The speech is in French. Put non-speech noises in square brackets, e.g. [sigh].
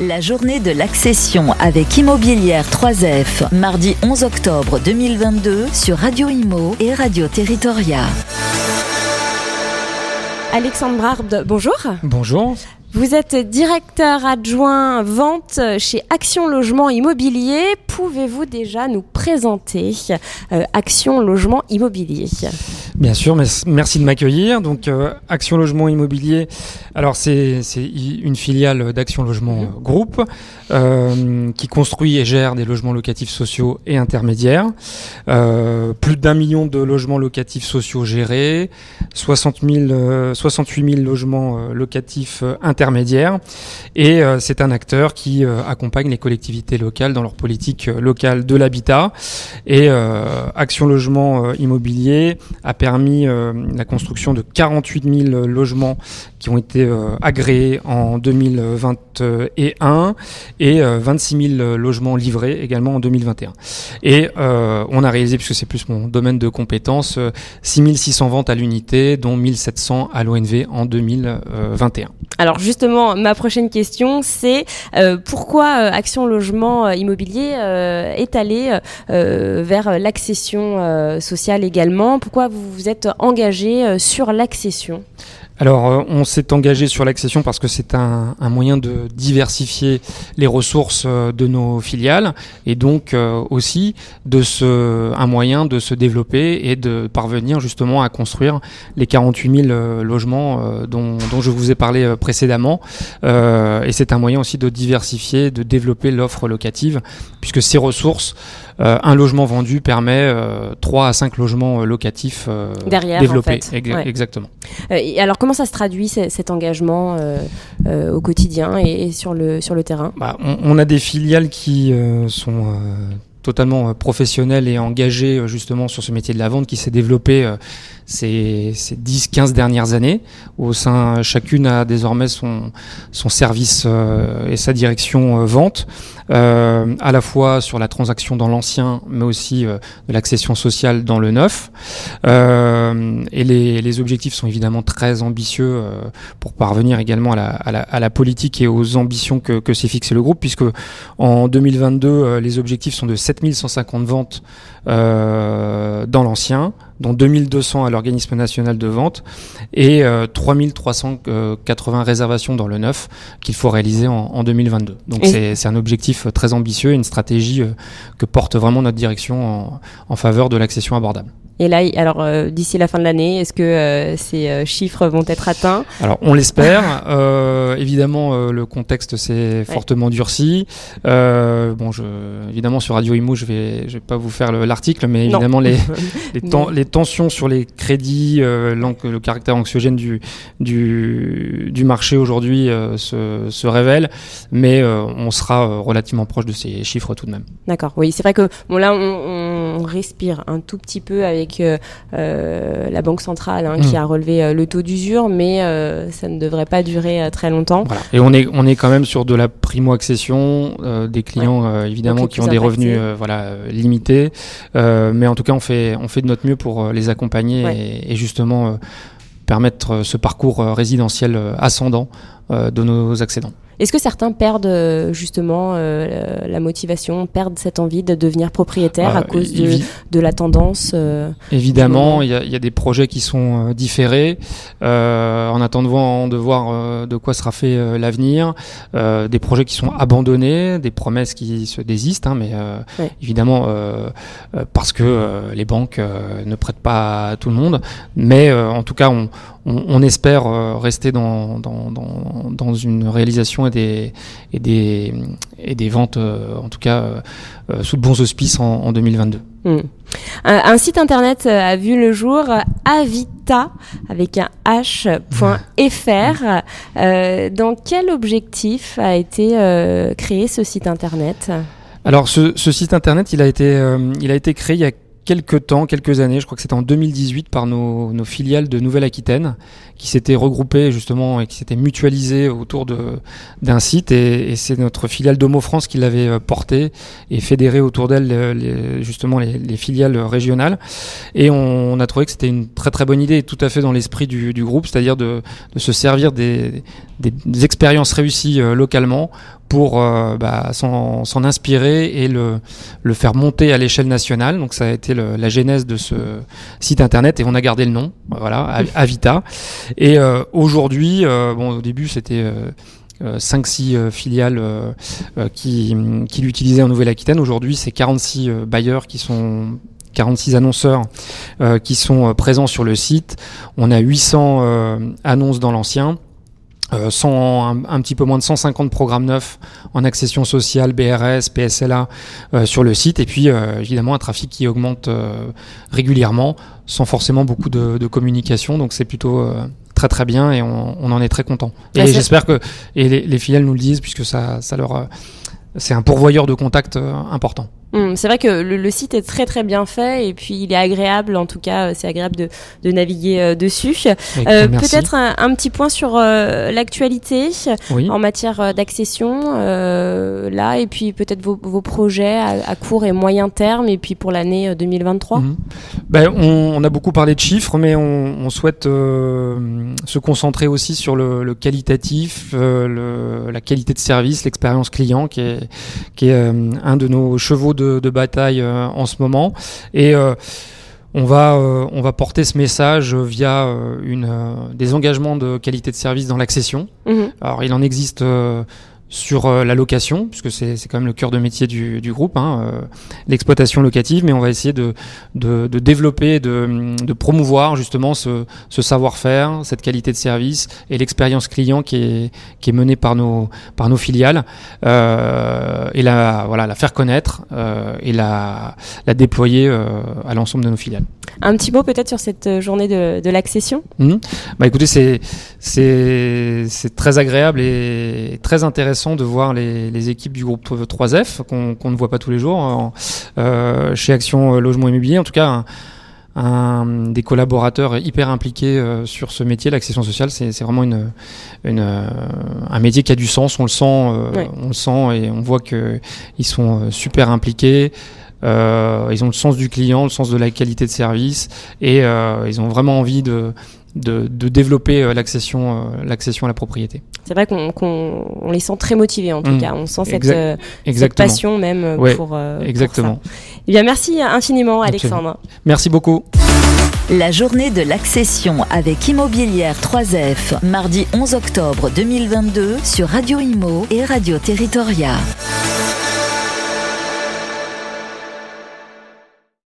La journée de l'accession avec Immobilière 3F, mardi 11 octobre 2022 sur Radio Imo et Radio Territoria. Alexandre Brard, bonjour. Bonjour. Vous êtes directeur adjoint vente chez Action Logement Immobilier. Pouvez-vous déjà nous présenter euh, Action Logement Immobilier? Bien sûr, merci de m'accueillir. Donc, euh, Action Logement Immobilier, alors c'est une filiale d'Action Logement mhm. Groupe euh, qui construit et gère des logements locatifs sociaux et intermédiaires. plus d'un million de logements locatifs sociaux gérés, 60 000, 68 000 logements locatifs intermédiaires intermédiaire. Et euh, c'est un acteur qui euh, accompagne les collectivités locales dans leur politique euh, locale de l'habitat. Et Action Logement Immobilier a permis la construction de 48 000 logements qui ont été agréés en 2021 et 26 000 logements livrés également en 2021. Et on a réalisé, puisque c'est plus mon domaine de compétences, 6 600 ventes à l'unité, dont 1700 à l'ONV en 2021. Alors justement, ma prochaine question, c'est euh, pourquoi euh, Action Logement euh, Immobilier est allé vers l'accession sociale également. Pourquoi vous vous êtes engagé sur l'accession? Alors, euh, on s'est engagé sur l'accession parce que c'est un, moyen de diversifier les ressources euh, de nos filiales et donc euh, aussi de se, un moyen de se développer et de parvenir justement à construire les 48 000 logements dont, dont, je vous ai parlé précédemment. et c'est un moyen aussi de diversifier, de développer l'offre locative puisque ces ressources un logement vendu permet euh, 3 à 5 logements euh, locatifs euh, Derrière, développés. En fait. Exactement. Et alors comment ça se traduit cet engagement au quotidien et, sur, le, sur le terrain? Bah, on, on, a des filiales qui sont totalement professionnelles et engagées justement sur ce métier de la vente qui s'est développé ces, ces 10-15 dernières années. Au sein, chacune a désormais son, son service euh, et sa direction euh, vente, euh, à la fois sur la transaction dans l'ancien, mais aussi de l'accession sociale dans le neuf. et les, les, objectifs sont évidemment très ambitieux pour parvenir également à la, à, la, à la, politique et aux ambitions que, que s'est fixé le groupe, puisque en 2022, les objectifs sont de 7150 ventes dans l'ancien, dont 2200 à l'organisme national de vente et 3380 euh, réservations dans le neuf qu'il faut réaliser en, 2022. Donc c'est un objectif très ambitieux et une stratégie euh, que porte vraiment notre direction en faveur de l'accession abordable. Et là, alors euh, d'ici la fin de l'année, est-ce que euh, ces euh, chiffres vont être atteints? Alors on l'espère. [laughs] évidemment, le contexte s'est fortement durci. bon, je, évidemment sur Radio Imo, je vais, je vais pas vous faire l'article, mais évidemment les [laughs] les, les, tensions sur les crédits, le caractère anxiogène du du, du marché aujourd'hui se, se révèle, mais on sera relativement proche de ces chiffres tout de même. D'accord. Oui, c'est vrai que bon là, on, on respire un tout petit peu avec euh, euh, la Banque centrale hein, qui hmm. a relevé euh, le taux d'usure, mais ça ne devrait pas durer très longtemps. Et on est, on est quand même sur de la primo-accession, des clients évidemment qui ont des revenus voilà, limités, mais en tout cas on fait, on fait de notre mieux pour les accompagner et, et, justement permettre ce parcours résidentiel ascendant de nos accédants. Est-ce que certains perdent euh, justement euh, la motivation, perdent cette envie de devenir propriétaire ah, à cause de, de, la tendance euh, Évidemment, il y, y, a des projets qui sont différés en attendant de voir de quoi sera fait l'avenir, des projets qui sont abandonnés, des promesses qui se désistent, hein, mais évidemment parce que les banques ne prêtent pas à tout le monde. Mais en tout cas, on, on, on espère rester dans, dans, dans, dans une réalisation et des, et des, et des ventes, euh, en tout cas, euh, euh, sous de bons auspices en, 2022. Hmm. Un, site internet a vu le jour, avita avec un h.fr. dans quel objectif a été créé ce site internet? Alors ce, ce, site internet, il a été, il a été créé il y a quelques temps, quelques années, je crois que c'était en 2018 par nos, nos filiales de Nouvelle-Aquitaine qui s'étaient regroupées justement et qui s'étaient mutualisées autour d'un site. Et, et c'est notre filiale Domo France qui l'avait euh, porté et fédéré autour d'elle les, justement les, les, filiales régionales. Et on, on a trouvé que c'était une très très bonne idée tout à fait dans l'esprit du, du, groupe, c'est-à-dire de, de, se servir des, des, des expériences réussies euh, localement pour bah, s'en inspirer et le, le faire monter à l'échelle nationale. Donc ça a été le, la genèse de ce site internet et on a gardé le nom, voilà, Avita. Et aujourd'hui, bon au début c'était 5-6 euh, filiales euh, euh, qui, qui l'utilisaient en Nouvelle-Aquitaine. Aujourd'hui, c'est 46 bailleurs qui sont 46 annonceurs qui sont présents sur le site. On a 800 annonces dans l'ancien. Un, un, petit peu moins de 150 programmes neufs en accession sociale, BRS, PSLA sur le site, et puis évidemment un trafic qui augmente régulièrement sans forcément beaucoup de, de communication, donc c'est plutôt très très bien et on, on en est très content. Et j'espère que et les, les, filiales nous le disent puisque ça, ça leur c'est un pourvoyeur de contact euh, important. Hum, c'est vrai que le, site est très très bien fait et puis il est agréable, en tout cas euh, c'est agréable de, de naviguer euh, dessus. Euh, Peut-être un, un, petit point sur euh, l'actualité en matière d'accession là et puis peut-être vos, vos, projets à, à, court et moyen terme et puis pour l'année 2023. Mmh. Ben, on, on, a beaucoup parlé de chiffres mais on, on souhaite se concentrer aussi sur le, le qualitatif, le, la qualité de service, l'expérience client qui est, qui est un de nos chevaux de de, bataille euh, en ce moment. Et euh, on va, euh, on va porter ce message via une, des engagements de qualité de service dans l'accession. Mhm. Alors il en existe sur euh, la location, puisque c'est quand même le cœur de métier du, du groupe, hein, euh, l'exploitation locative, mais on va essayer de, de, de développer, de, de, promouvoir justement ce, ce savoir-faire, cette qualité de service et l'expérience client qui est, qui est menée par nos, par nos filiales, euh, et la, voilà, la faire connaître euh, et la, la déployer à l'ensemble de nos filiales. Un petit mot peut-être sur cette journée de, de l'accession? Mmh. bah Écoutez, c'est très agréable et très intéressant de voir les, équipes du groupe 3F qu'on ne voit pas tous les jours euh, chez Action Logement Immobilier. En tout cas, un, des collaborateurs hyper impliqués euh, sur ce métier, l'accession sociale, c'est vraiment une, une, euh, un métier qui a du sens. On le sent, on le sent et on voit que ils sont super impliqués. Ils ont le sens du client, le sens de la qualité de service et ils ont vraiment envie de de, de développer euh, l'accession euh, l'accession à la propriété. C'est vrai qu'on on les sent très motivés en tout mmh. cas. On sent cette, euh, cette passion même pour, exactement. Pour ça. Eh bien, merci infiniment, Alexandre. Merci beaucoup. La journée de l'accession avec Immobilière 3F, mardi 11 octobre 2022 sur Radio Imo et Radio Territoria.